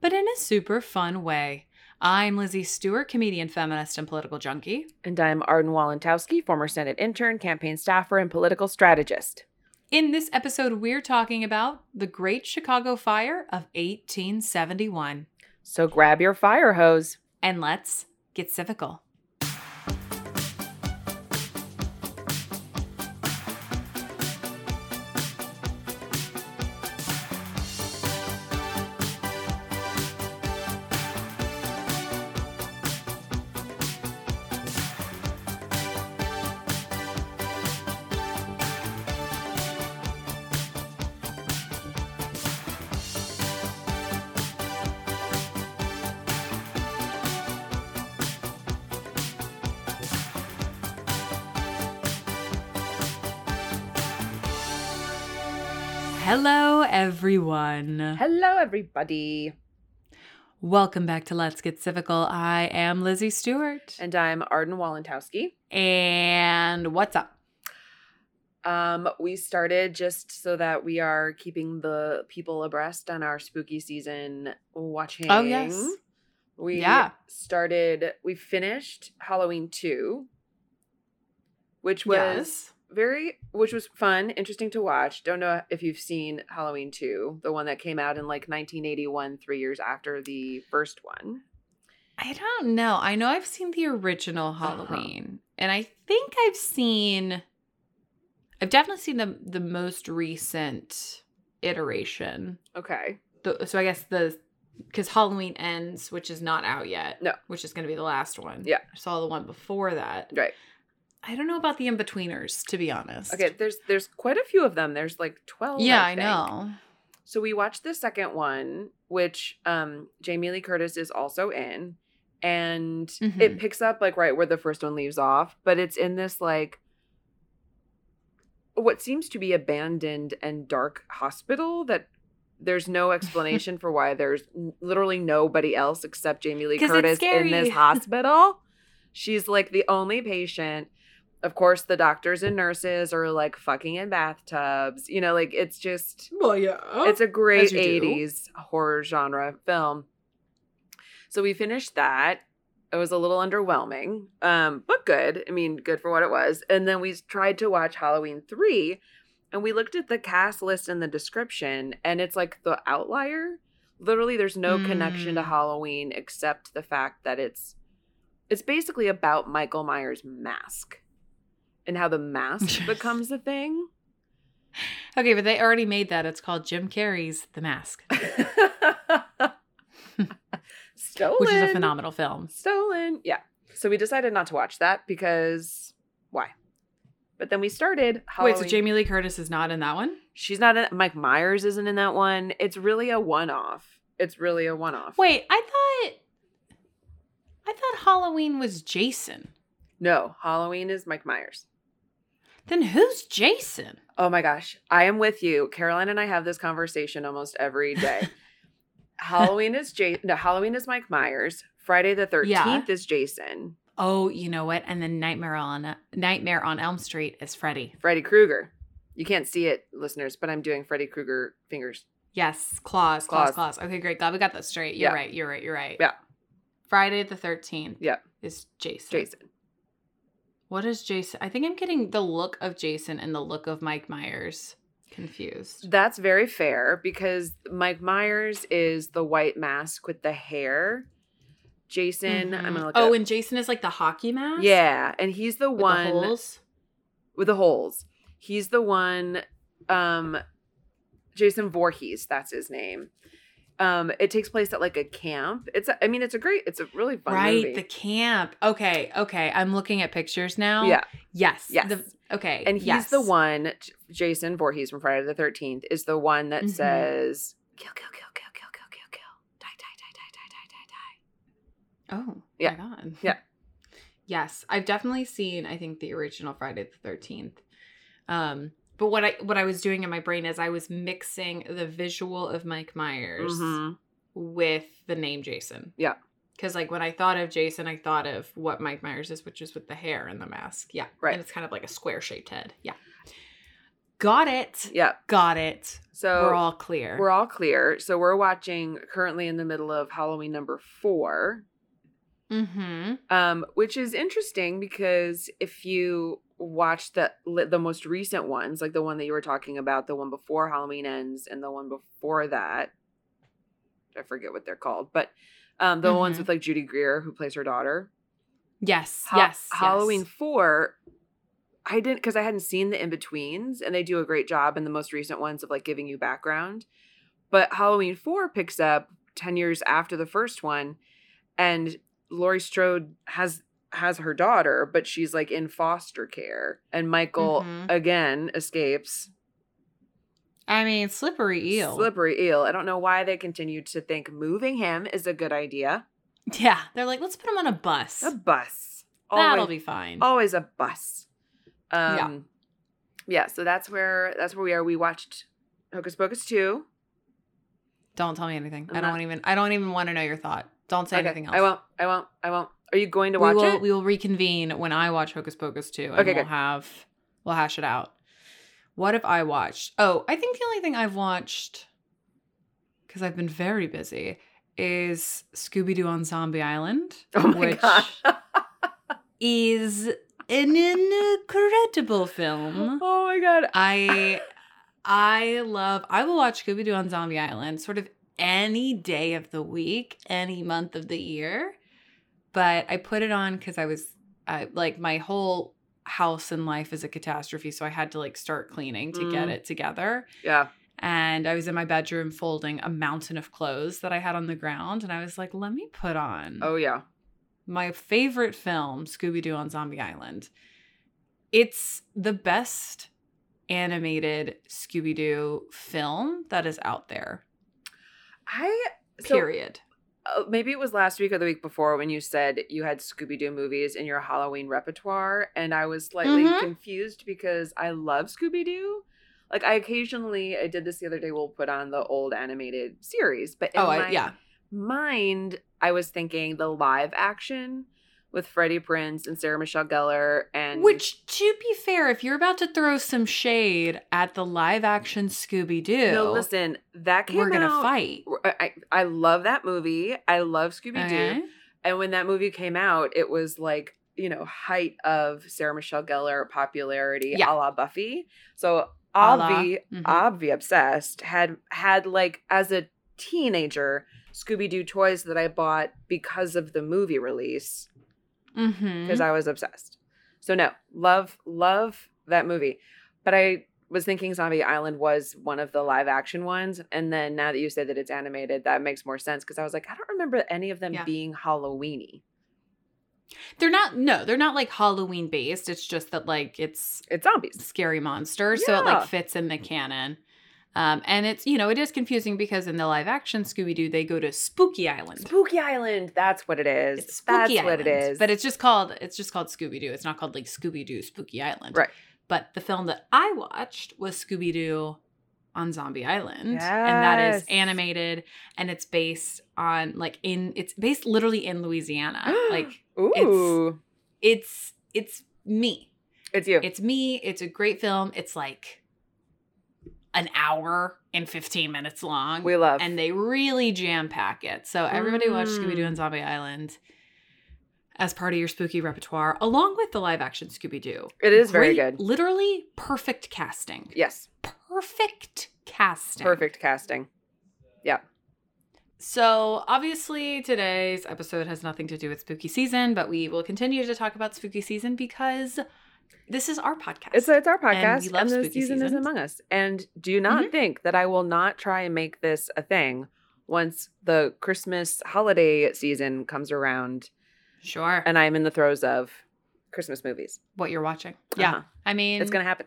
but in a super fun way. I'm Lizzie Stewart, comedian, feminist, and political junkie. And I'm Arden Walentowski, former Senate intern, campaign staffer, and political strategist. In this episode, we're talking about the Great Chicago Fire of 1871. So grab your fire hose. And let's get civical. Hello, everybody. Welcome back to Let's Get Civical. I am Lizzie Stewart. And I'm Arden Walentowski. And what's up? Um, we started just so that we are keeping the people abreast on our spooky season watching. Oh, yes. We Yeah. started, we finished Halloween 2, which was very which was fun interesting to watch don't know if you've seen halloween 2 the one that came out in like 1981 three years after the first one I don't know. I know I've seen the original uh-huh. Halloween, and I think I've seen. I've definitely seen the the most recent iteration. okay The, so I guess the because Halloween ends, which is not out yet. No. which is going to be the last one. Yeah. I saw the one before that. right I don't know about the in betweeners, to be honest. okay there's there's quite a few of them there's like 12 Yeah, I I know. so we watched the second one which um jamie lee curtis is also in and it Mhm. picks up like right where the first one leaves off but it's in this like what seems to be abandoned and dark hospital that there's no explanation for why there's literally nobody else except Jamie Lee Curtis in this hospital. She's like the only patient. Of course, the doctors and nurses are like fucking in bathtubs. You know, like it's just Well, yeah. it's a great As you do. 80s horror genre film. So we finished that. It was a little underwhelming, um, but good. I mean, good for what it was. And then we tried to watch Halloween 3, and we looked at the cast list and the description, and it's like the outlier. Literally, there's no connection to Mm. Halloween except the fact that it's it's basically about Michael Myers' mask and how the mask becomes a thing. Okay, but they already made that. It's called Jim Carrey's The Mask, Stolen. which is a phenomenal film. Stolen. Yeah. So we decided not to watch that because why? But then we started. Halloween. Wait, so Jamie Lee Curtis is not in that one? She's not in. Mike Myers isn't in that one. It's really a one-off. It's really a one-off. Wait, I thought I thought Halloween was Jason. No, Halloween is Mike Myers. Then who's Jason? Oh my gosh, I am with you. Caroline and I have this conversation almost every day. Halloween is Jason. No, Halloween is Mike Myers. Friday the thirteenth Yeah. is Jason. Oh, you know what? And then Nightmare on Nightmare on Elm Street is Freddy. Freddy Krueger. You can't see it, listeners, but I'm doing Freddy Krueger fingers. Yes, claws, claws, Claws. claws. Okay, great. Glad we got that straight. You're Yeah. right. You're right. You're right. Yeah. Friday the thirteenth. Yeah. is Jason. Jason. What is Jason? I think I'm getting the look of Jason and the look of Mike Myers confused. That's very fair because Mike Myers is the white mask with the hair. Jason, I'm Mhm. gonna look. Oh, up- and Jason is like the hockey mask. yeah, and he's the with the one holes? with the holes. He's the one. Um, Jason Voorhees, that's his name. Um, it takes place at like a camp. It's, a, I mean, it's a great, it's a really fun right, movie. the camp. Okay, okay. I'm looking at pictures now. yeah, Yes. Yes. The, okay. and he's yes. the one. Jason Voorhees from Friday the Thirteenth is the one that Mhm. says, "Kill, kill, kill, kill, kill, kill, kill, kill, die, die, die, die, die, die, die, die." Oh, Yeah. My God. Yeah. yes, I've definitely seen. I think the original Friday the Thirteenth. Um, but what I what I was doing in my brain is I was mixing the visual of Mike Myers Mhm. with the name Jason. Yeah. Because like when I thought of Jason, I thought of what Mike Myers is, which is with the hair and the mask. Yeah. Right. And it's kind of like a square shaped head. Yeah. Got it. Yeah. Got it. So We're all clear. we're all clear. So we're watching currently in the middle of Halloween number four. mm-hmm. um, which is interesting because if you watch the the most recent ones, like the one that you were talking about, the one before Halloween ends, and the one before that, I forget what they're called, but um, the ones Mhm. with like Judy Greer who plays her daughter. Yes. Ha- yes. Halloween yes. four. I didn't because I hadn't seen the in betweens, and they do a great job in the most recent ones of like giving you background. But Halloween four picks up ten years after the first one, and Laurie Strode has has her daughter, but she's like in foster care, and Michael Mhm. again escapes. I mean, slippery eel. Slippery eel. I don't know why they continue to think moving him is a good idea. Yeah. They're like, let's put him on a bus. A bus. That'll be fine. always a bus. Yeah. Um, yeah. So that's where that's where we are. We watched Hocus Pocus two. Don't tell me anything. I'm I don't not- even. I don't even want to know your thought. Don't say Okay, anything else. I won't. I won't. I won't. Are you going to We watch will. it? We will reconvene when I watch Hocus Pocus two, and Okay, we'll good. have we'll hash it out. What have I watched? Oh, I think the only thing I've watched because I've been very busy is Scooby Doo on Zombie Island, oh my which god. is an incredible film. oh my god. I I love I will watch Scooby Doo on Zombie Island sort of any day of the week, any month of the year. But I put it on because I was I, like my whole house and life is a catastrophe, so I had to like start cleaning to get Mm. it together. Yeah. And I was in my bedroom folding a mountain of clothes that I had on the ground, and I was like, let me put on Oh yeah. my favorite film, Scooby Doo on Zombie Island. It's the best animated Scooby Doo film that is out there. I so, Period. Uh, maybe it was last week or the week before when you said you had Scooby Doo movies in your Halloween repertoire, and I was slightly Mhm. confused because I love Scooby Doo. Like I occasionally, I did this the other day. We'll put on the old animated series, but in oh, my I, yeah. mind, I was thinking the live action with Freddie Prinze and Sarah Michelle Gellar, and Which, to be fair, if you're about to throw some shade at the live action Scooby Doo, no, listen, that came we're gonna out- fight. I, I love that movie. I love Scooby Doo. Okay? And when that movie came out, it was like, you know, height of Sarah Michelle Gellar popularity Yeah. a la Buffy. So Obvi, mhm. Obvi obsessed had had like as a teenager Scooby Doo toys that I bought because of the movie release Mm-hmm. Because I was obsessed. So no, love love that movie. But I was thinking Zombie Island was one of the live action ones and then now that you said that it's animated that makes more sense because I was like I don't remember any of them Yeah. being Halloweeny. They're not. No, they're not like Halloween based. It's just that like it's It's zombies. scary monster, so it like fits in the canon. Um, and it's you know it is confusing because in the live action Scooby Doo they go to Spooky Island. Spooky Island. That's what it is. It's Spooky That's what it Island, is. but it's just called it's just called Scooby Doo. It's not called like Scooby Doo Spooky Island. Right. But the film that I watched was Scooby Doo on Zombie Island. And that is animated and it's based on like in it's based literally in Louisiana. like Ooh, it's it's me. it's, you. It's me. It's a great film. It's like an hour and 15 minutes long. we love. and they really jam pack it. So everybody watch Scooby Doo Mm. and Zombie Island as part of your spooky repertoire, along with the live action Scooby Doo. it is very good. Literally perfect casting. Yes, Perfect casting. perfect casting. Yeah. So obviously today's episode has nothing to do with spooky season, but we will continue to talk about spooky season because this is our podcast. It's it's our And we podcast, and, love the spooky season is among us. And do not Mhm. think that I will not try and make this a thing once the Christmas holiday season comes around, sure. and I'm in the throes of Christmas movies. what you're watching. Yeah. Uh-huh. I mean, It's gonna happen.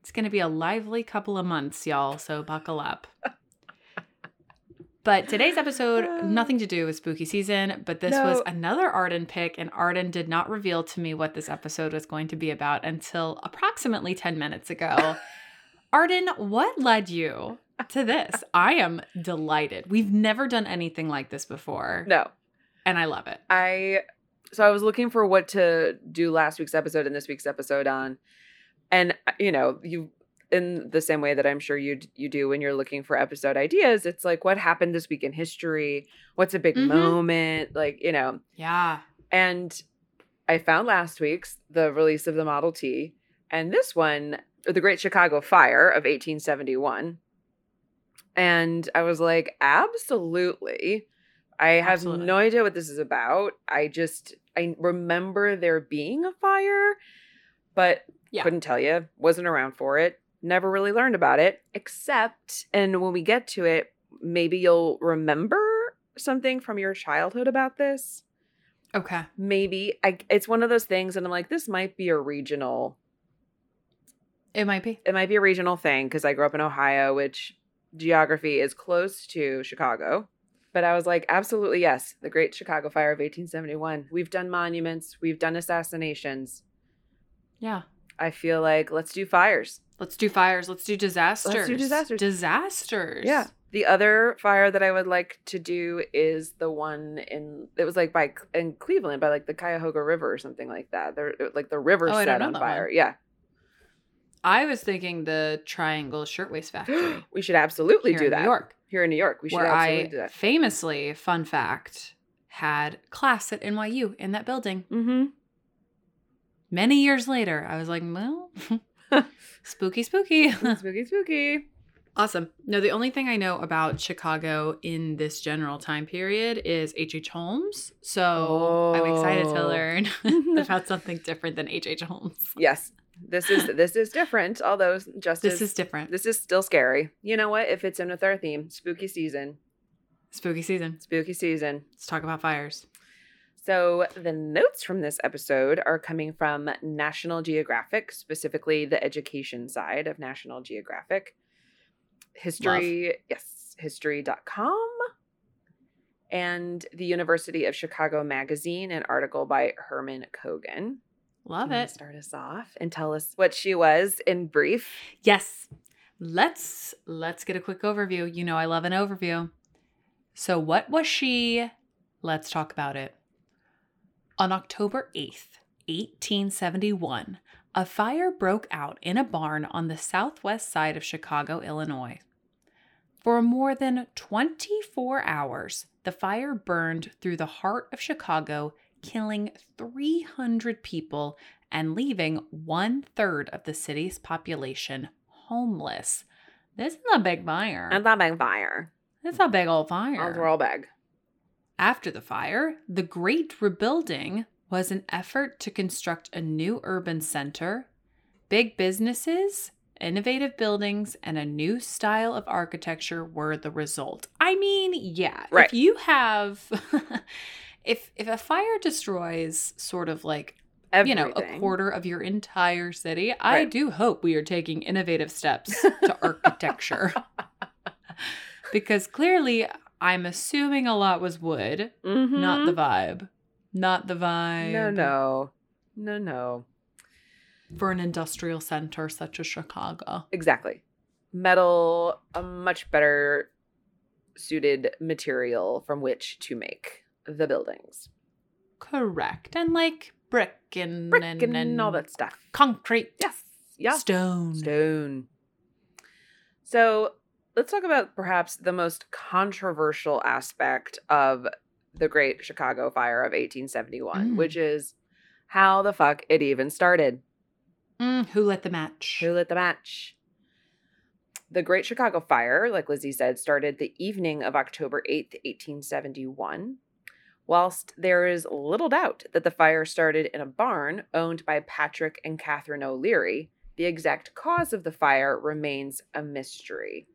It's going to be a lively couple of months, y'all, so buckle up. But today's episode, nothing to do with spooky season, but this was another Arden pick, and Arden did not reveal to me what this episode was going to be about until approximately 10 minutes ago. Arden, what led you to this? I am delighted. We've never done anything like this before, No, and I love it. I so I was looking for what to do last week's episode and this week's episode on, and you know you in the same way that I'm sure you you do when you're looking for episode ideas. It's like what happened this week in history. What's a big Mhm. moment? Like you know, Yeah. and I found last week's the release of the Model T, and this one, the Great Chicago Fire of 1871. And I was like, absolutely. I have Absolutely. no idea what this is about. I just I remember there being a fire, but Yeah. couldn't tell you. Wasn't around for it. Never really learned about it, except and when we get to it, maybe you'll remember something from your childhood about this Okay. maybe I, it's one of those things and i'm like this might be a regional It might be. it might be a regional thing because i grew up in ohio which geography is close to chicago but i was like absolutely yes the great chicago fire of 1871 we've done monuments we've done assassinations Yeah. I feel like let's do fires Let's do fires. Let's do disasters. Let's do disasters. Disasters. yeah the other fire that i would like to do is the one in it was like by in cleveland by like the cuyahoga river or something like that they're like the river Oh, set on fire one. yeah I was thinking the Triangle Shirtwaist Factory we should absolutely here do in that New York, here in New York. We should where absolutely I do that. famously, fun fact, had class at NYU in that building. Mm-hmm. Many years later, I was like, well, spooky, spooky. spooky, spooky. awesome. No, the only thing I know about Chicago in this general time period is H.H. H. Holmes. So I'm excited to Oh. learn about something different than H.H. H. Holmes. Yes, this is this is different. Although just This is different. this is still scary. You know what? If it's in with our theme, spooky season, Spooky season. spooky season. Let's talk about fires. So the notes from this episode are coming from National Geographic, specifically the education side of National Geographic. History, yes, history.com. And the University of Chicago Magazine, an article by Herman Kogan. Love it. Start us off and tell us what she was in brief. Yes. Let's let's get a quick overview. You know I love an overview. So what was she? Let's talk about it. On October 8th, 1871, a fire broke out in a barn on the southwest side of Chicago, Illinois. For more than 24 hours, the fire burned through the heart of Chicago, killing 300 people and leaving one third of the city's population homeless. This is a big fire. And a big fire. It's a big old fire. It's roll bag. After the fire, the Great Rebuilding was an effort to construct a new urban center, big businesses, innovative buildings, and a new style of architecture were the result. I mean, yeah, Right. if you have if if a fire destroys sort of like Everything. you know, a quarter of your entire city. I do hope we are taking innovative steps to architecture. because clearly, I'm assuming a lot was wood, not the vibe. Not the vibe. Mm-hmm. No, no. No, no. For an industrial center such as Chicago. Exactly. metal a much better suited material from which to make the buildings. Correct. And like brick and Brick and, and, all that stuff. concrete. Yes. Yeah. Stone. Stone. So let's talk about perhaps the most controversial aspect of the Great Chicago Fire of 1871, Mm. which is how the fuck it even started. Mm, who lit the match? Who lit the match? The Great Chicago Fire, like Lizzie said, started the evening of October 8th, 1871. Whilst there is little doubt that the fire started in a barn owned by Patrick and Catherine O'Leary, the exact cause of the fire remains a mystery.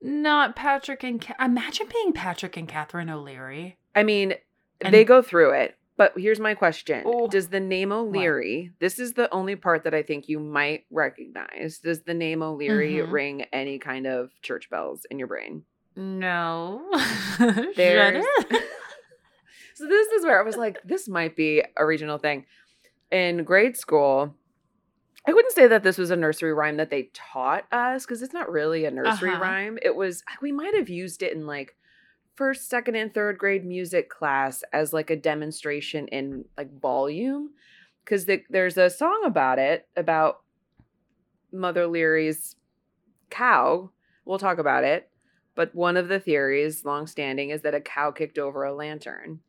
Not Patrick and Ca- imagine being Patrick and Catherine O'Leary. I mean, And- they go through it, but here's my question. Oh. Does the name O'Leary, this is the only part that I think you might recognize, does the name O'Leary Mhm. ring any kind of church bells in your brain? No. There's-. So this is where I was like, this might be a regional thing. In grade school, I wouldn't say that this was a nursery rhyme that they taught us because it's not really a nursery Uh-huh. rhyme. It was we might have used it in like first, second, and third grade music class as like a demonstration in like volume because the, there's a song about it about Mother Leary's cow. We'll talk about it. But one of the theories, long standing, is that a cow kicked over a lantern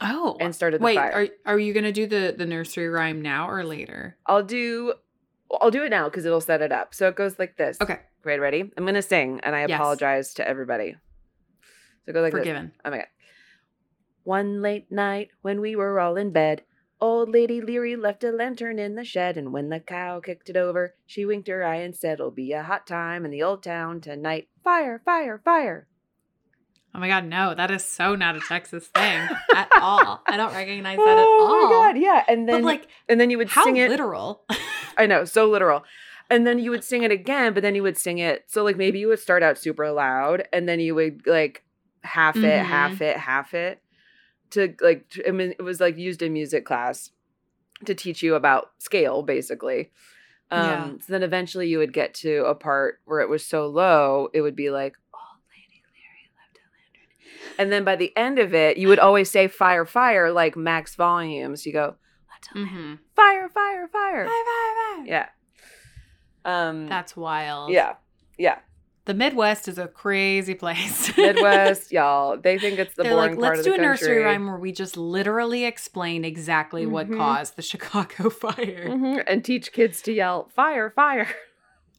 Oh. and started the Wait, fire. are are you gonna do the the nursery rhyme now or later? I'll do I'll do it now because it'll set it up. So it goes like this. Okay. Great, ready? I'm gonna sing and I Yes. apologize to everybody. So go goes like this. Forgiven. Oh my god. One late night when we were all in bed, old lady Leary left a lantern in the shed, and when the cow kicked it over, she winked her eye and said, It'll be a hot time in the old town tonight. Fire, fire, fire. Oh my god, no, that is so not a Texas thing at all. I don't recognize that at oh all. Oh my god, yeah. And then but like, and then you would sing it. literal? I know, so literal. And then you would sing it again, but then you would sing it. So like maybe you would start out super loud, and then you would like half it, Mhm. half it, half it, to like. I mean, it was like used in music class to teach you about scale, basically. Um, Yeah. So then eventually you would get to a part where it was so low, it would be like, "Old Lady Leary left a lantern," and then by the end of it, you would always say "fire, fire" like max volumes. You go, "Let a hmm fire, fire, fire." Yeah. Um That's wild. yeah. Yeah. The Midwest is a crazy place. Midwest, y'all. They think it's the They're boring like, part let's do a nursery rhyme where we just literally explain exactly what Mhm. caused the Chicago fire. Mhm, And teach kids to yell, fire, fire.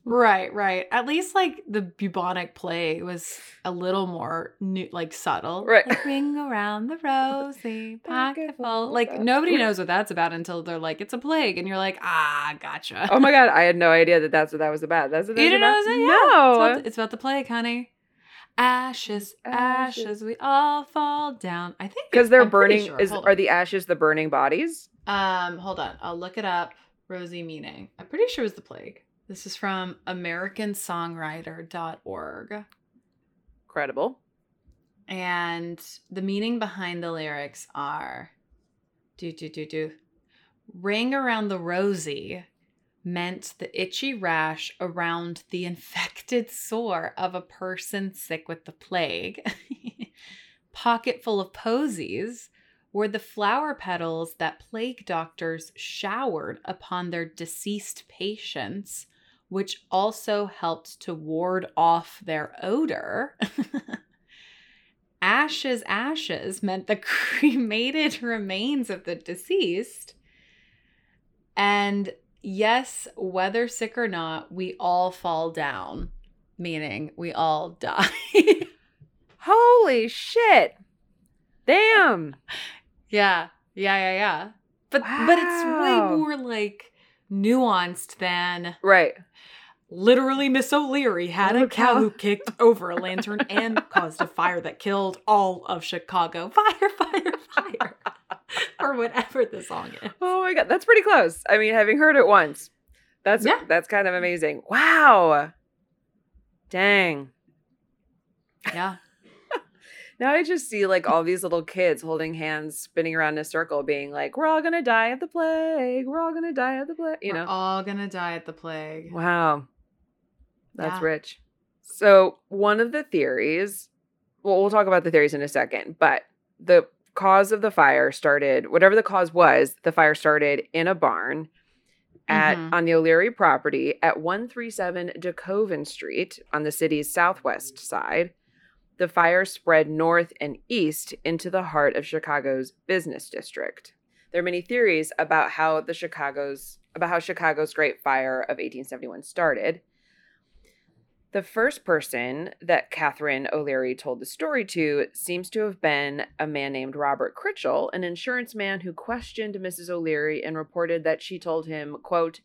Right, right. At least like the bubonic plague was a little more new, like subtle. Right. Like, ring around the rosy pocket full. full Like nobody knows what that's about until they're like, it's a plague, and you're like, ah, gotcha. Oh my god, I had no idea that that's what that was about. That's what that you didn't know it yeah, No. It's about, the, it's about the plague, honey. Ashes, ashes, Ashes. we all fall down. I think Because they're I'm burning. sure. Is are the ashes the burning bodies? Um, hold on. I'll look it up. Rosy meaning. I'm pretty sure it was the plague. This is from AmericanSongwriter.org. Credible. And the meaning behind the lyrics are do do do do. Ring around the rosy meant the itchy rash around the infected sore of a person sick with the plague. Pocket full of posies were the flower petals that plague doctors showered upon their deceased patients, which also helped to ward off their odor. ashes, ashes meant the cremated remains of the deceased. And yes, whether sick or not, we all fall down, meaning we all die. Holy shit. Damn. yeah, yeah, yeah, yeah. But but it's way more like nuanced than Right. literally Miss O'Leary had a cow cow. who kicked over a lantern and caused a fire that killed all of Chicago. Fire, fire, fire. or whatever the song is. Oh my god, that's pretty close. I mean, having heard it once, that's Yeah. that's kind of amazing. Wow. Dang. Yeah. Now I just see like all these little kids holding hands, spinning around in a circle, being like, "We're all gonna die of the plague. We're all gonna die of the plague." You We're know? all gonna die at the plague. wow. That's Yeah. rich. So, one of the theories, well, we'll talk about the theories in a second, but the cause of the fire started, whatever the cause was, the fire started in a barn at Mhm. on the O'Leary property at 137 DeKoven Street on the city's southwest side. The fire spread north and east into the heart of Chicago's business district. There are many theories about how the Chicago's about how Chicago's Great Fire of 1871 started. The first person that Catherine O'Leary told the story to seems to have been a man named Robert Critchell, an insurance man who questioned Mrs. O'Leary and reported that she told him, quote,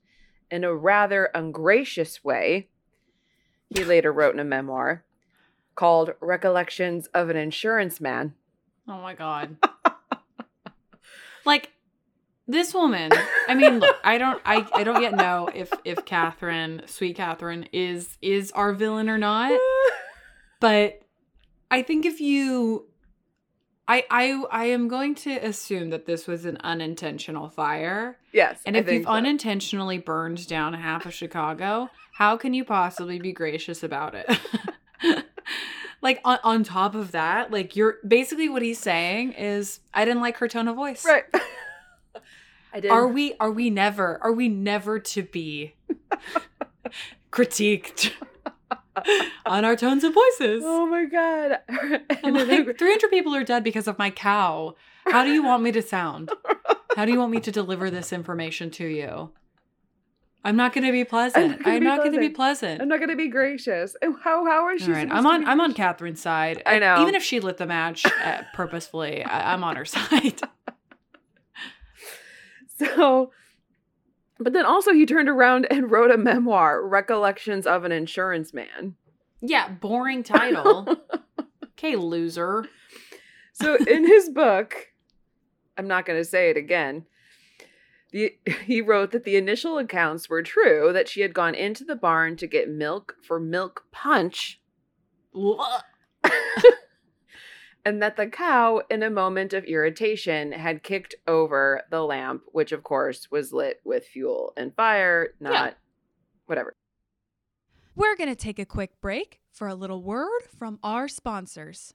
in a rather ungracious way. He later wrote in a memoir called Recollections of an Insurance Man. Oh my god. like this woman. I mean, look, I don't I, I don't yet know if if Catherine, sweet Catherine, is is our villain or not. But I think if you I I I am going to assume that this was an unintentional fire. yes. And if you've so. unintentionally burned down half of Chicago, how can you possibly be gracious about it? like on, on top of that, like you're basically what he's saying is I didn't like her tone of voice. Right. I did. Are we are we never are we never to be critiqued on our tones of voices? Oh my god. I'm like 300 people are dead because of my cow. How do you want me to sound? How do you want me to deliver this information to you? I'm not going to be pleasant. I'm not going to be pleasant. I'm not gonna be gracious. And How how is she? Right, I'm to on I'm on? Catherine's side. I know. Even if she lit the match uh, purposefully, I, I'm on her side. So, but then also he turned around and wrote a memoir, Recollections of an Insurance Man. yeah, boring title. okay, loser. So in his book, I'm not going to say it again. The, he wrote that the initial accounts were true that she had gone into the barn to get milk for milk punch and that the cow, in a moment of irritation, had kicked over the lamp, which of course was lit with fuel and fire, not whatever. We're going to take a quick break for a little word from our sponsors.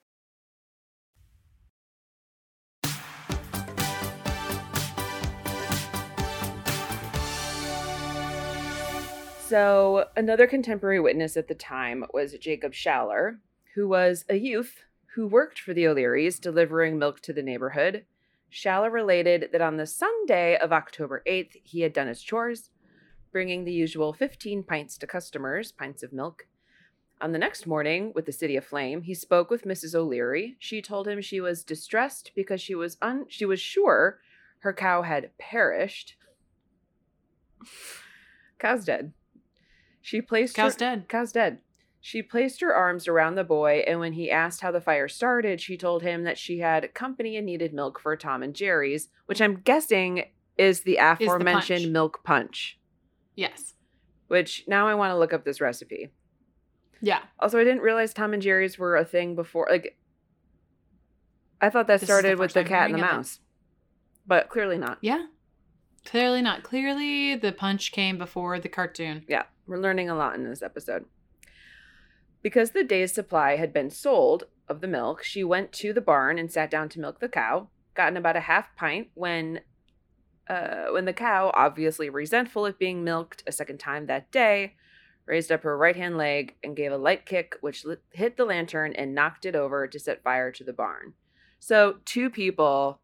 So, another contemporary witness at the time was Jacob Schaller, who was a youth who worked for the O'Learys, delivering milk to the neighborhood. Schaller related that on the Sunday of October 8th, he had done his chores, bringing the usual 15 pints to customers, pints of milk. On the next morning, with the city aflame, he spoke with Mrs. O'Leary. She told him she was distressed because she was un- she was sure her cow had perished. Cow's dead. She placed Cow's her- dead. Cow's dead. She placed her arms around the boy, and when he asked how the fire started, she told him that she had company and needed milk for Tom and Jerry's, which I'm guessing is the aforementioned punch. milk punch. Yes. Which now I want to look up this recipe. Yeah. Also, I didn't realize Tom and Jerry's were a thing before. Like, I thought that This is the started with the cat and the of it. mouse, but clearly not. Yeah. Clearly not. Clearly, the punch came before the cartoon. Yeah, we're learning a lot in this episode. Because the day's supply had been sold of the milk, she went to the barn and sat down to milk the cow. Gotten about a half pint when uh, when the cow, obviously resentful of being milked a second time that day, raised up her right hand leg and gave a light kick, which hit the lantern and knocked it over to set fire to the barn. So, two people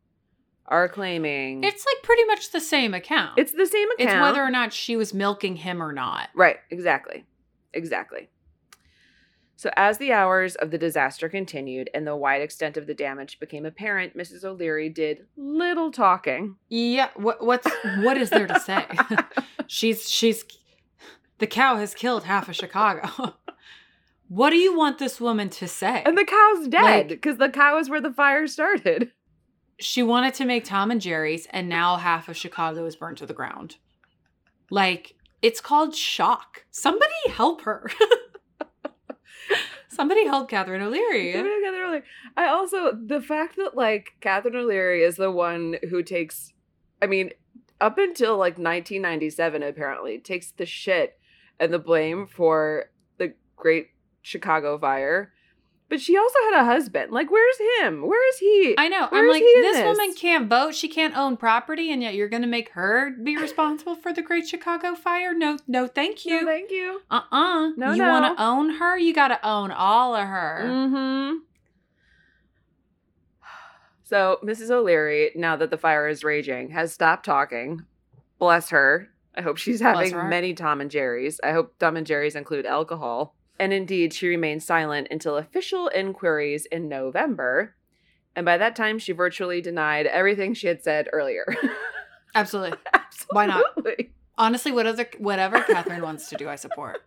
are claiming It's like pretty much the same account. it's the same account. It's whether or not she was milking him or not. Right, exactly. Exactly. So, as the hours of the disaster continued and the wide extent of the damage became apparent, Mrs. O'Leary did little talking. Yeah. What? What's? What is there to say? she's she's the cow has killed half of Chicago. what do you want this woman to say? And the cow's dead Like- because the cow is where the fire started. She wanted to make Tom and Jerry's, and now half of Chicago is burned to the ground. Like it's called shock. Somebody help her. Somebody help Catherine O'Leary. Together earlier. I also, the fact that like Catherine O'Leary is the one who takes, I mean, up until like 1997, apparently, takes the shit and the blame for the Great Chicago Fire. But she also had a husband. Like, where's him? Where is he? I know. Where I'm like, this, this? woman can't vote. She can't own property, and yet you're going to make her be responsible for the Great Chicago Fire? No, no, thank No, you. thank you. uh uh No, You no. want to own her? You got to own all of her. Mm-hmm. So Mrs. O'Leary, now that the fire is raging, has stopped talking. Bless her. I hope she's having many Tom and Jerry's. I hope Tom and Jerry's include alcohol. And indeed, she remained silent until official inquiries in November. And by that time, she virtually denied everything she had said earlier. Absolutely. Absolutely. Why not? Honestly, what other, whatever Catherine wants to do, I support.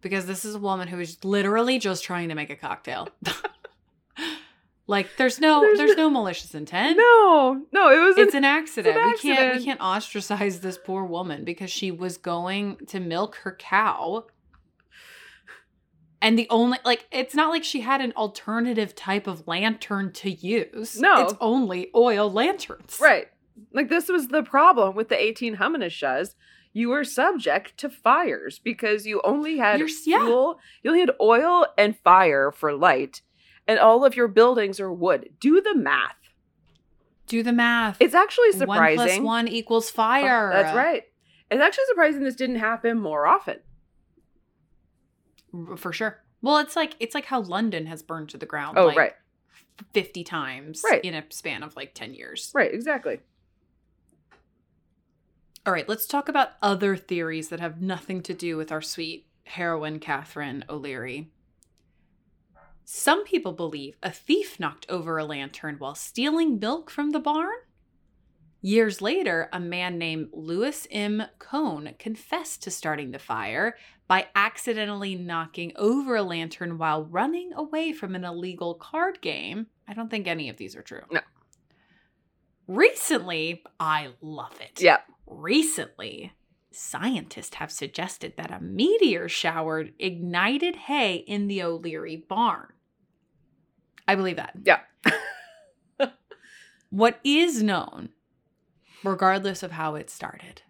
Because this is a woman who is literally just trying to make a cocktail. like, there's no, There's there's, no- no malicious intent. No, no, it was it's an, an accident. We can't we can't ostracize this poor woman because she was going to milk her cow. And the only like it's not like she had an alternative type of lantern to use. No. It's only oil lanterns. right. Like this was the problem with the 18 Hamanishas. You were subject to fires because you only had You're s- yeah. you only had oil and fire for light, and all of your buildings are wood. Do the math. Do the math. It's actually surprising. one one equals Oh, fire. That's right. It's actually surprising this didn't happen more often. For sure. Well, it's like it's like how London has burned to the ground. Oh, like, right. 50 times Right. in a span of like 10 years. Right, exactly. All right, let's talk about other theories that have nothing to do with our sweet heroine, Catherine O'Leary. Some people believe a thief knocked over a lantern while stealing milk from the barn. Years later, a man named Louis M. Cohn confessed to starting the fire by accidentally knocking over a lantern while running away from an illegal card game. I don't think any of these are true. No. Recently, I love it. Yeah. Recently, scientists have suggested that a meteor shower ignited hay in the O'Leary barn. I believe that. Yeah. What is known, regardless of how it started,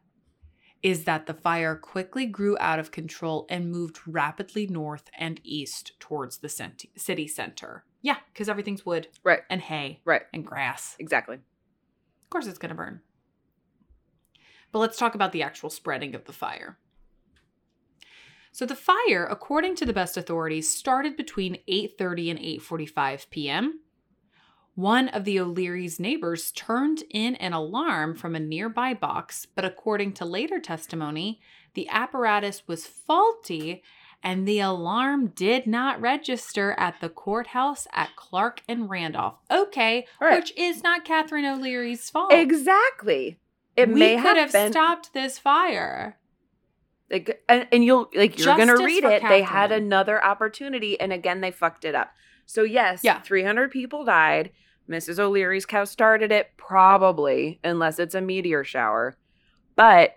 is that the fire quickly grew out of control and moved rapidly north and east towards the city center. Yeah, because everything's wood Right. and hay Right. and grass. Exactly. Of course, it's going to burn. But let's talk about the actual spreading of the fire. So the fire, according to the best authorities, started between 8:30 and 8:45 p.m. One of the O'Leary's neighbors turned in an alarm from a nearby box, but according to later testimony, the apparatus was faulty and the alarm did not register at the courthouse at Clark and Randolph. Okay, Right. which is not Catherine O'Leary's fault. Exactly. It we may could have, have stopped this fire. like, and, and you'll like you're gonna read it. They had another opportunity, and again they fucked it up. So yes, Yeah. 300 people died. Mrs. O'Leary's cow started it, probably, unless it's a meteor shower. But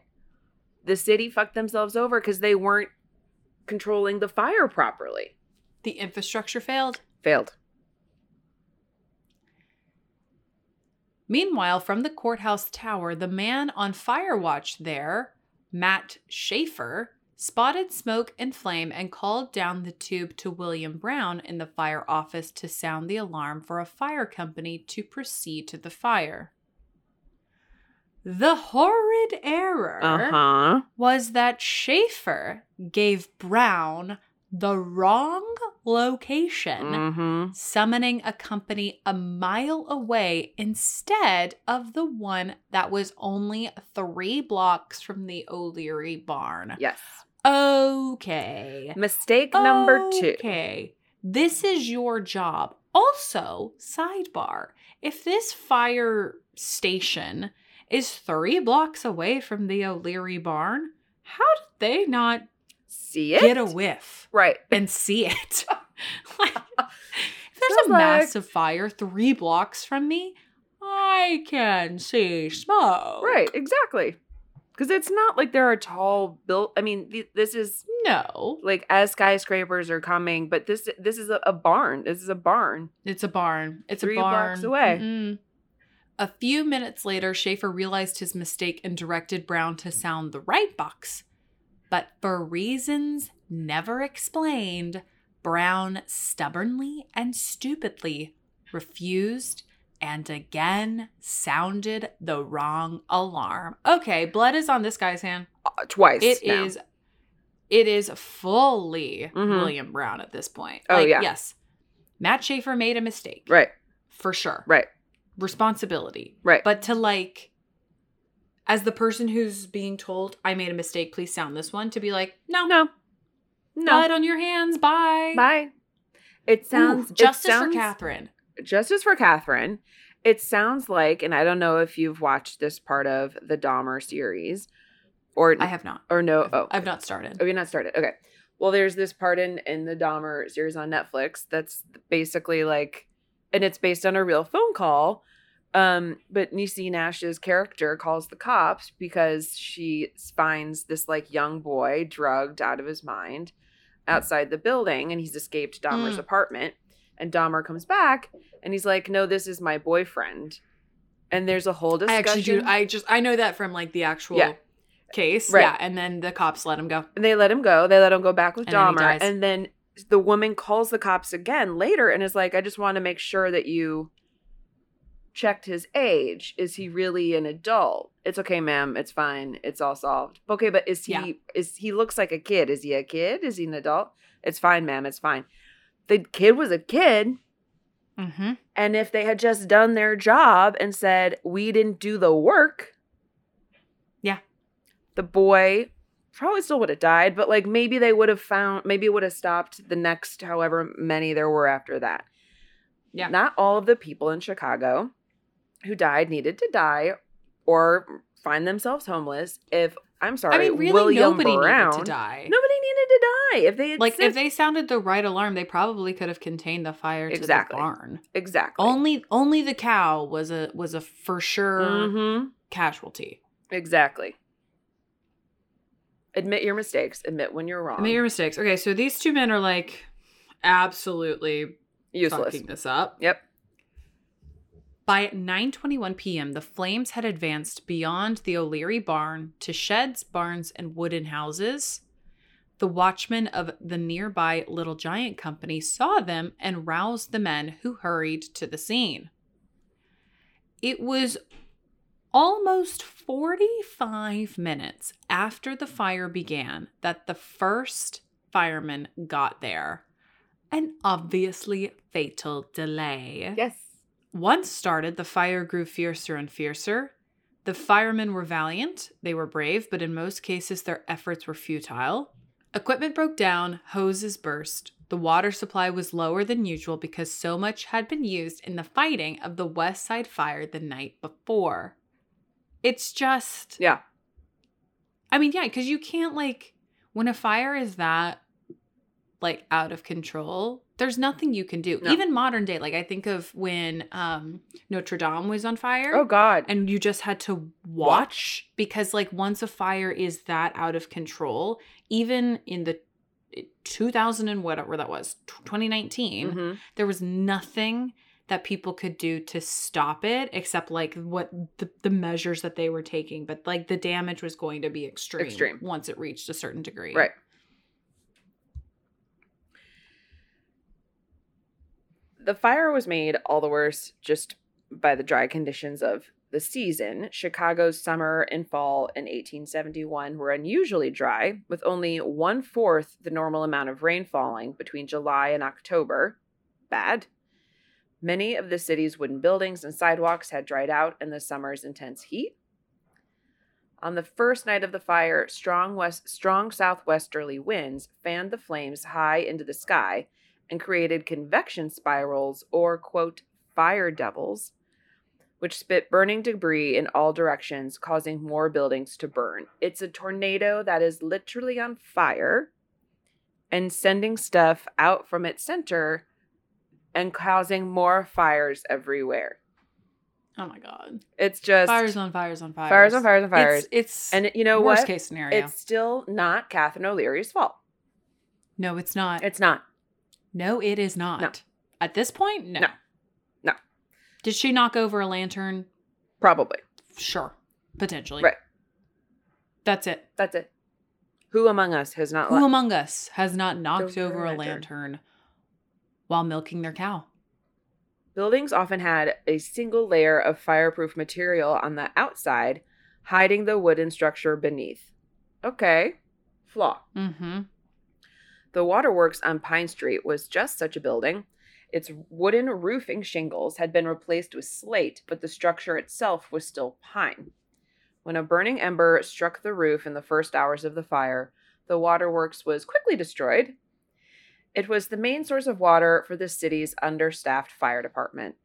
the city fucked themselves over because they weren't controlling the fire properly. The infrastructure failed. Failed. Meanwhile, from the courthouse tower, the man on fire watch there, Matt Schaefer, spotted smoke and flame and called down the tube to William Brown in the fire office to sound the alarm for a fire company to proceed to the fire. The horrid error Uh huh. was that Schaefer gave Brown the wrong location Mm-hmm. summoning a company a mile away instead of the one that was only three blocks from the O'Leary barn. Yes. Okay. Mistake number two. Okay. This is your job. Also, sidebar if this fire station is three blocks away from the O'Leary barn, how did they not See it? get a whiff? right. and see it. like, if there's a like- massive fire three blocks from me, I can see smoke. Right. Exactly. Because it's not like there are tall built. I mean, th- this is No, like as skyscrapers are coming, but this this is a, a barn. This is a barn. it's a barn. It's Three a barn. blocks away. Mm-mm. A few minutes later, Schaefer realized his mistake and directed Brown to sound the right box. But for reasons never explained, Brown stubbornly and stupidly refused and again sounded the wrong alarm. Okay, blood is on this guy's hand. Uh, twice. It now. is it is fully Mhm. William Brown at this point. Oh, yeah. Yes. Matt Schaefer made a mistake. right. For sure Right. responsibility. Right. But to like, as the person who's being told, I made a mistake, please sound this one, to be like, no, no. No. blood on your hands, bye. Bye. It Ooh, sounds it justice sounds- for Catherine. Justice for Catherine. It sounds like, and I don't know if you've watched this part of the Dahmer series, or I have not. or no. I've, Oh, I've not started. Oh, you're not started. Okay. Well, there's this part in in the Dahmer series on Netflix that's basically like, and it's based on a real phone call. Um, but Niecy Nash's character calls the cops because she finds this like young boy drugged out of his mind outside the building, and he's escaped Dahmer's Mm. apartment. And Dahmer comes back, and he's like, "No, this is my boyfriend." And there's a whole discussion. I actually do. I just, I know that from like the actual Yeah. case. Right. Yeah. And then the cops let him go. And they let him go. They let him go back with And Dahmer. dies. And then the woman calls the cops again later and is like, I just want to make sure that you checked his age. Is he really an adult? It's okay, ma'am. It's fine. It's all solved. Okay, but is he Yeah. is he looks like a kid? Is he a kid? Is he an adult? It's fine, ma'am. It's fine. The kid was a kid. Mm-hmm. And if they had just done their job and said, we didn't do the work. Yeah. The boy probably still would have died, but like maybe they would have found, maybe it would have stopped the next however many there were after that. Yeah. Not all of the people in Chicago who died needed to die or find themselves homeless. If, I'm sorry, I mean, really, William nobody Brown, needed to die. Nobody needed to die. If they had like, said- if they sounded the right alarm, they probably could have contained the fire to Exactly. the barn. exactly. Only, only the cow was a was a for sure Mhm. casualty. Exactly. Admit your mistakes. Admit when you're wrong. Admit your mistakes. Okay, so these two men are like absolutely Useless. fucking this up. Yep. By 9:21 p.m., the flames had advanced beyond the O'Leary barn to sheds, barns, and wooden houses. The watchmen of the nearby Little Giant Company saw them and roused the men who hurried to the scene. It was almost 45 minutes after the fire began that the first firemen got there. An obviously fatal delay. Yes. Once started, the fire grew fiercer and fiercer. The firemen were valiant, they were brave, but in most cases their efforts were futile. Equipment broke down, hoses burst. The water supply was lower than usual because so much had been used in the fighting of the West Side Fire the night before. It's just, Yeah. I mean, yeah, because you can't, like, when a fire is that, like, out of control, there's nothing you can do. No. Even modern day, like, I think of when um, Notre Dame was on fire Oh God. and you just had to watch, because like once a fire is that out of control even in the 2000 and whatever that was tw- 2019 Mhm. there was nothing that people could do to stop it except like what the, the measures that they were taking but like the damage was going to be extreme, Extreme. once it reached a certain degree Right. The fire was made all the worse just by the dry conditions of the season. Chicago's summer and fall in 1871 were unusually dry, with only one fourth the normal amount of rain falling between July and October. Bad. Many of the city's wooden buildings and sidewalks had dried out in the summer's intense heat. On the first night of the fire, strong west strong southwesterly winds fanned the flames high into the sky and created convection spirals or quote fire devils which spit burning debris in all directions causing more buildings to burn. It's a tornado that is literally on fire and sending stuff out from its center and causing more fires everywhere. oh my god It's just fires on fires on fires fires on fires on fires. it's, it's and you know worst what? case scenario It's still not Catherine O'Leary's fault. no it's not It's not. No, it is not. No. At this point, no. No. No. Did she knock over a lantern? Probably. Sure. Potentially. Right. That's it. That's it. Who among us has not Who let- among us has not knocked Over over a a lantern. lantern while milking their cow? Buildings often had a single layer of fireproof material on the outside, hiding the wooden structure beneath. Okay. Flaw. Mm-hmm. The waterworks on Pine Street was just such a building. Its wooden roofing shingles had been replaced with slate, but the structure itself was still pine. When a burning ember struck the roof in the first hours of the fire, the waterworks was quickly destroyed. It was the main source of water for the city's understaffed fire department.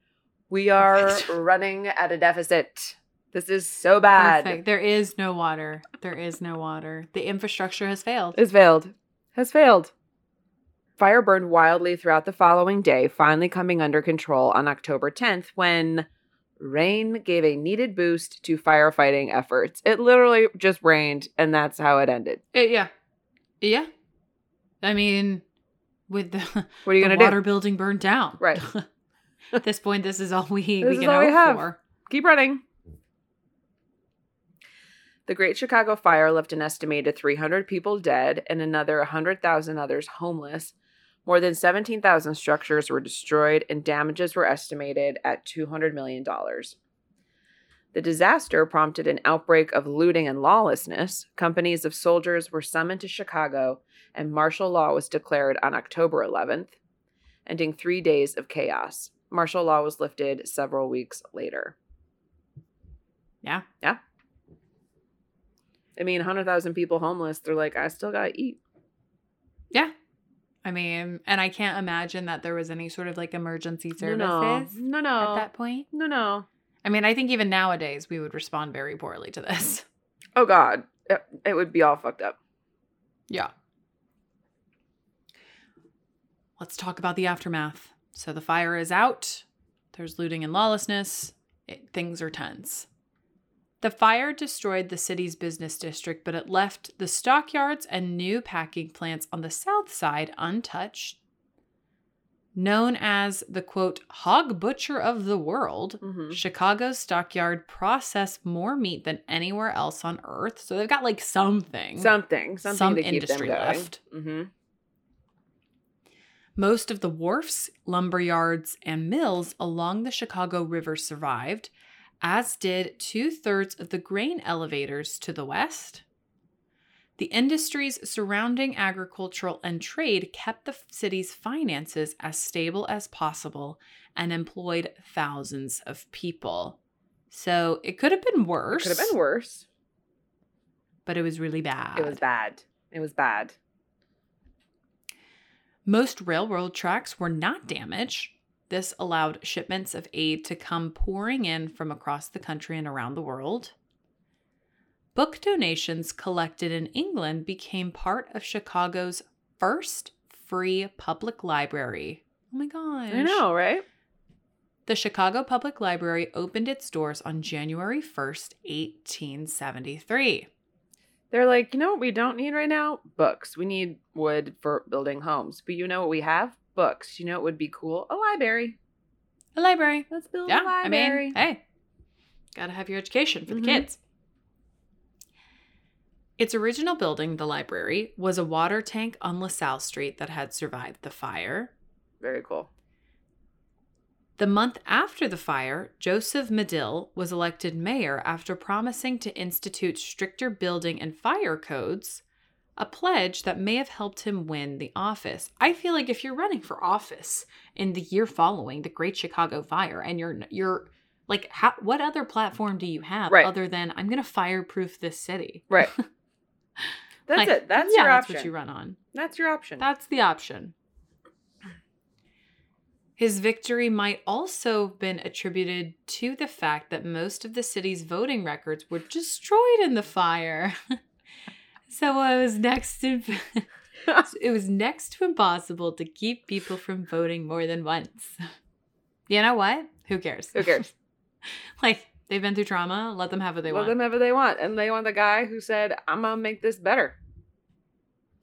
We are running at a deficit. This is so bad. Perfect. There is no water. There is no water. The infrastructure has failed. Has failed. Has failed. Fire burned wildly throughout the following day, finally coming under control on October 10th when rain gave a needed boost to firefighting efforts. It literally just rained, and that's how it ended. It- yeah. Yeah. I mean, with the, What are you the to water do? building burned down. Right. At this point, this is all we, This we can all we have. for. Keep running. The Great Chicago Fire left an estimated 300 people dead and another 100,000 others homeless. More than 17,000 structures were destroyed and damages were estimated at $200 million. The disaster prompted an outbreak of looting and lawlessness. Companies of soldiers were summoned to Chicago, and martial law was declared on October 11th, ending three days of chaos. Martial law was lifted several weeks later. Yeah. Yeah. I mean, 100,000 people homeless. They're like, I still got to eat. Yeah. I mean, and I can't imagine that there was any sort of like emergency No, no. services No, no. at that point. no, no. I mean, I think even nowadays we would respond very poorly to this. Oh, God. It, it would be all fucked up. Yeah. Let's talk about the aftermath. So the fire is out. There's looting and lawlessness. It, things are tense. The fire destroyed the city's business district, but it left the stockyards and new packing plants on the south side untouched. Known as the quote, hog butcher of the world, Mhm. Chicago's stockyard process more meat than anywhere else on earth. So they've got like something. Something. Something Some to keep industry them going. left. Mm-hmm. Most of the wharfs, lumber yards, and mills along the Chicago River survived, as did two thirds of the grain elevators to the west. The industries surrounding agricultural and trade kept the city's finances as stable as possible and employed thousands of people. So it could have been worse. It Could have been worse. But it was really bad. It was bad. It was bad. Most railroad tracks were not damaged. This allowed shipments of aid to come pouring in from across the country and around the world. Book donations collected in England became part of Chicago's first free public library. Oh my gosh. I know, right? The Chicago Public Library opened its doors on January 1st, 1873. They're like, you know what we don't need right now? Books. We need wood for building homes. But you know what we have? Books. You know it would be cool? A library. A library. Let's build Yeah, a I library. mean, hey, gotta have your education for Mhm. the kids. Its original building, the library, was a water tank on LaSalle Street that had survived the fire. Very cool. The month after the fire, Joseph Medill was elected mayor after promising to institute stricter building and fire codes, a pledge that may have helped him win the office. I feel like if you're running for office in the year following the Great Chicago Fire and you're you're like how, what other platform do you have Right. other than I'm going to fireproof this city? Right. That's Like, it. That's yeah, your that's option. what you run on. That's your option. That's the option. His victory might also have been attributed to the fact that most of the city's voting records were destroyed in the fire. so it was next to it was next to impossible to keep people from voting more than once. You know what? Who cares? Who cares? like they've been through trauma, let them have what they Let want. them have what they want. And they want the guy who said, I'm to make this better.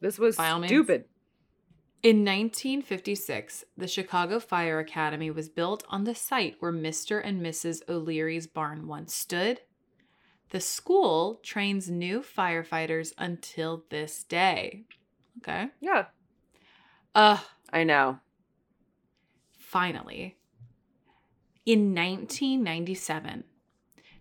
This was stupid. In 1956, the Chicago Fire Academy was built on the site where Mr. and Mrs. O'Leary's barn once stood. The school trains new firefighters until this day. Okay. Yeah. Uh, I know. finally. In 1997,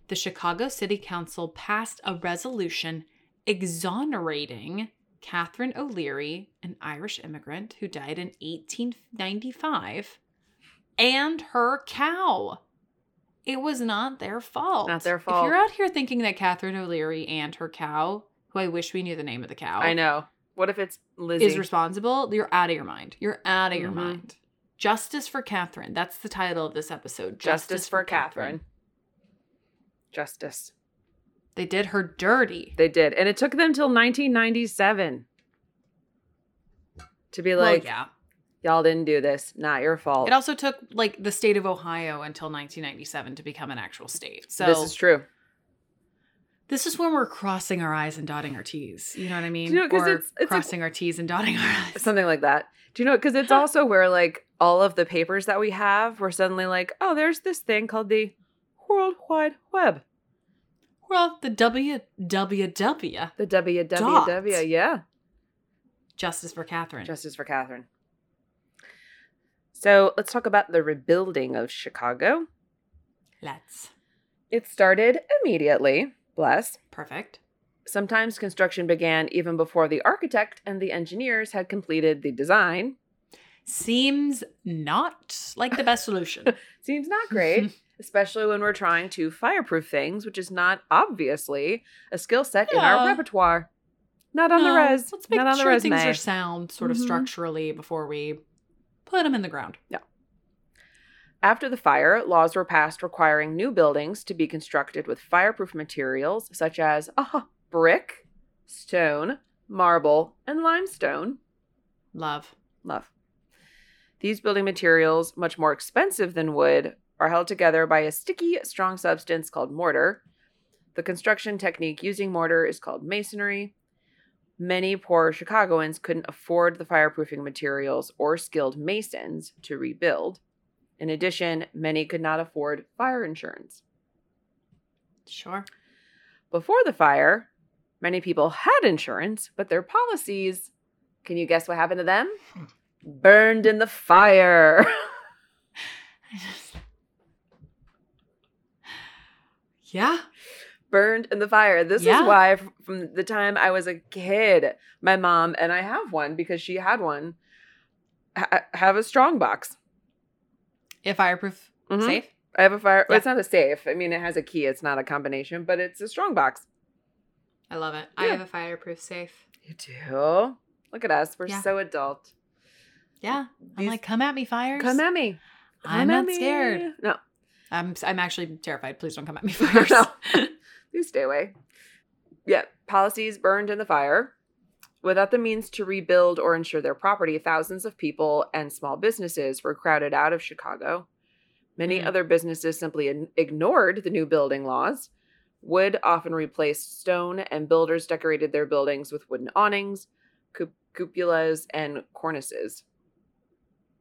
the Chicago City Council passed a resolution exonerating Catherine O'Leary, an Irish immigrant who died in 1895, and her cow. It was not their fault. Not their fault. If you're out here thinking that Catherine O'Leary and her cow, who I wish we knew the name of the cow, I know. What if it's Lizzie? is responsible, you're out of your mind. You're out of your Mhm. mind. Justice for Catherine. That's the title of this episode. Justice, for Catherine. Justice. They did her dirty. They did. And it took them till 1997 to be Well, like, yeah. Y'all didn't do this. Not your fault. It also took like the state of Ohio until 1997 to become an actual state. So this is true. This is when we're crossing our I's and dotting our T's. You know what I mean? you know, or it's- it's crossing our T's and dotting our I's. Something like that. Do you know? Because it's also where like all of the papers that we have were suddenly like, oh, there's this thing called the World Wide Web. Well, the WWW. The WWW. Dot. Yeah. Justice for Catherine. Justice for Catherine. So let's talk about the rebuilding of Chicago. Let's. It started immediately, bless. Perfect. Sometimes construction began even before the architect and the engineers had completed the design. Seems not like the best solution. Seems not great, especially when we're trying to fireproof things, which is not obviously a skill set in our repertoire. Not on the No, res. Let's make not on the sure resume. things are sound, sort of Mhm. structurally, before we put them in the ground. Yeah. After the fire, laws were passed requiring new buildings to be constructed with fireproof materials such as ah, brick, stone, marble, and limestone. Love. Love. These building materials, much more expensive than wood, are held together by a sticky, strong substance called mortar. The construction technique using mortar is called masonry. Many poor Chicagoans couldn't afford the fireproofing materials or skilled masons to rebuild. In addition, many could not afford fire insurance. Sure. Before the fire, many people had insurance, but their policies, can you guess what happened to them? Hmm. Burned in the fire. yeah. Burned in the fire. This Yeah. is why, from the time I was a kid, my mom and I have one because she had one. Ha- have a strong box. A fireproof Mhm. safe. I have a fire. Yeah. It's not a safe. I mean, it has a key. It's not a combination, but it's a strong box. I love it. I have a fireproof safe. You do. Look at us. We're Yeah. so adult. Yeah. I'm like, come at me, fires. Come at me. I'm at not me. scared. No. I'm I'm actually terrified. Please don't come at me, fires. No. Please stay away. Yeah, policies burned in the fire. Without the means to rebuild or insure their property, thousands of people and small businesses were crowded out of Chicago. Many Mm. other businesses simply in- ignored the new building laws. Wood often replaced stone, and builders decorated their buildings with wooden awnings, cup- cupolas, and cornices.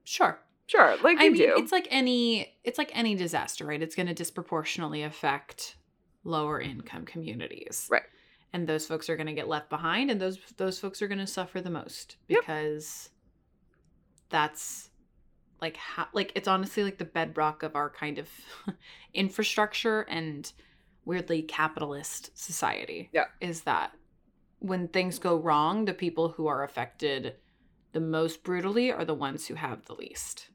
Sure. Sure, like I you mean, do. it's like any it's like any disaster, right? It's going to disproportionately affect lower income communities. Right. And those folks are going to get left behind and those those folks are going to suffer the most Yep. because that's like how like it's honestly like the bedrock of our kind of infrastructure and weirdly capitalist society. Yeah. Is that when things go wrong, the people who are affected the most brutally are the ones who have the least.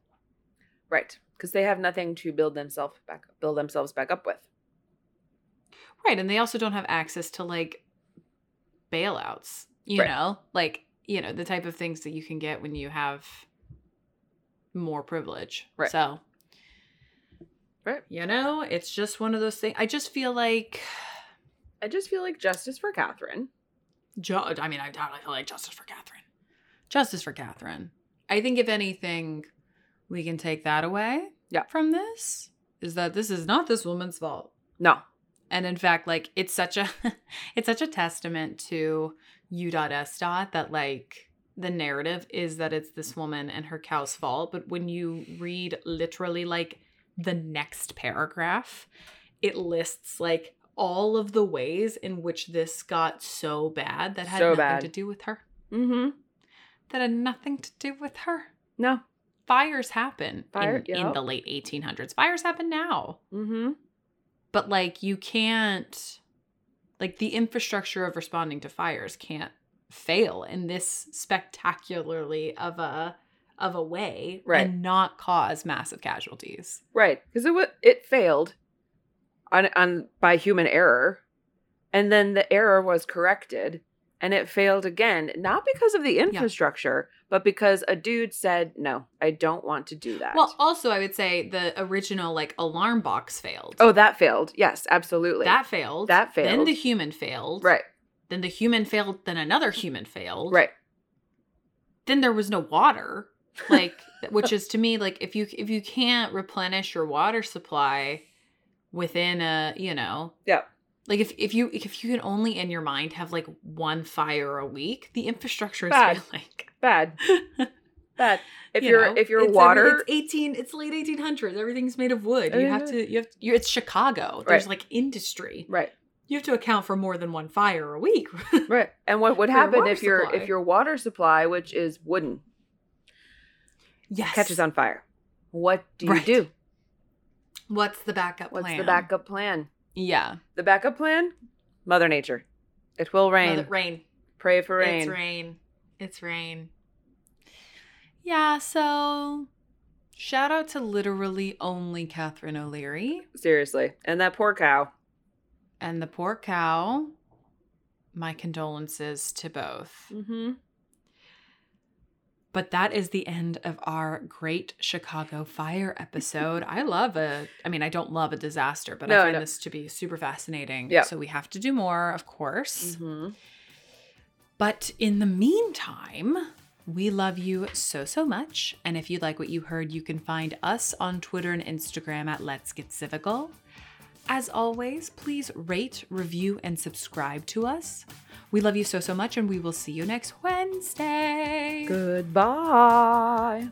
right, because they have nothing to build themselves back build themselves back up with. Right. And they also don't have access to like bailouts, you Right. know, like, you know, the type of things that you can get when you have more privilege. Right. So, Right. you know, it's just one of those things. I just feel like, I just feel like justice for Catherine. ju- I mean, I totally feel like justice for Catherine. Justice for Catherine. I think if anything, we can take that away Yeah. from this is that this is not this woman's fault. No, and in fact like it's such a it's such a testament to u.s dot that like the narrative is that it's this woman and her cow's fault but when you read literally like the next paragraph it lists like all of the ways in which this got so bad that had So nothing bad. to do with her Mm-hmm. that had nothing to do with her No. fires happen Fire- in, in the late 1800s fires happen now Mm-hmm. But like you can't like the infrastructure of responding to fires can't fail in this spectacularly of a of a way Right. and not cause massive casualties Right. Because it it failed on on by human error, and then the error was corrected, and it failed again, not because of the infrastructure, but because a dude said, "No, I don't want to do that." well also i would say the original like alarm box failed oh, that failed. Yes, absolutely. that failed That failed. then the human failed right. then the human failed then another human failed Right. then there was no water like which is to me like if you if you can't replenish your water supply within a you know Yeah. Like if if you if you can only in your mind have like one fire a week the infrastructure is Bad. failing Bad. Bad. If You know, if your it's water it's 18 it's late 1800s everything's made of wood you have Uh, to you have you it's chicago there's Right. like industry right. you have to account for more than one fire a week Right. And what would For your happen if your supply. if your water supply, which is wooden, yes catches on fire? What do you Right. do? what's the backup plan? What's plan the backup plan? Yeah The backup plan? Mother Nature. It will rain. Mother- rain Pray for rain. It's rain. It's rain. Yeah, so shout out to literally only Catherine O'Leary Seriously. And that poor cow. and the poor cow. My condolences to both. Mm-hmm. But that is the end of our Great Chicago Fire episode. I love a, I mean, I don't love a disaster, but No, I find no. this to be super fascinating. Yeah. So we have to do more, of course. Mm-hmm. But in the meantime, we love you so, so much. And if you like what you heard, you can find us on Twitter and Instagram at Let's Get Civical. As always, please rate, review, and subscribe to us. We love you so, so much, and we will see you next Wednesday. Goodbye.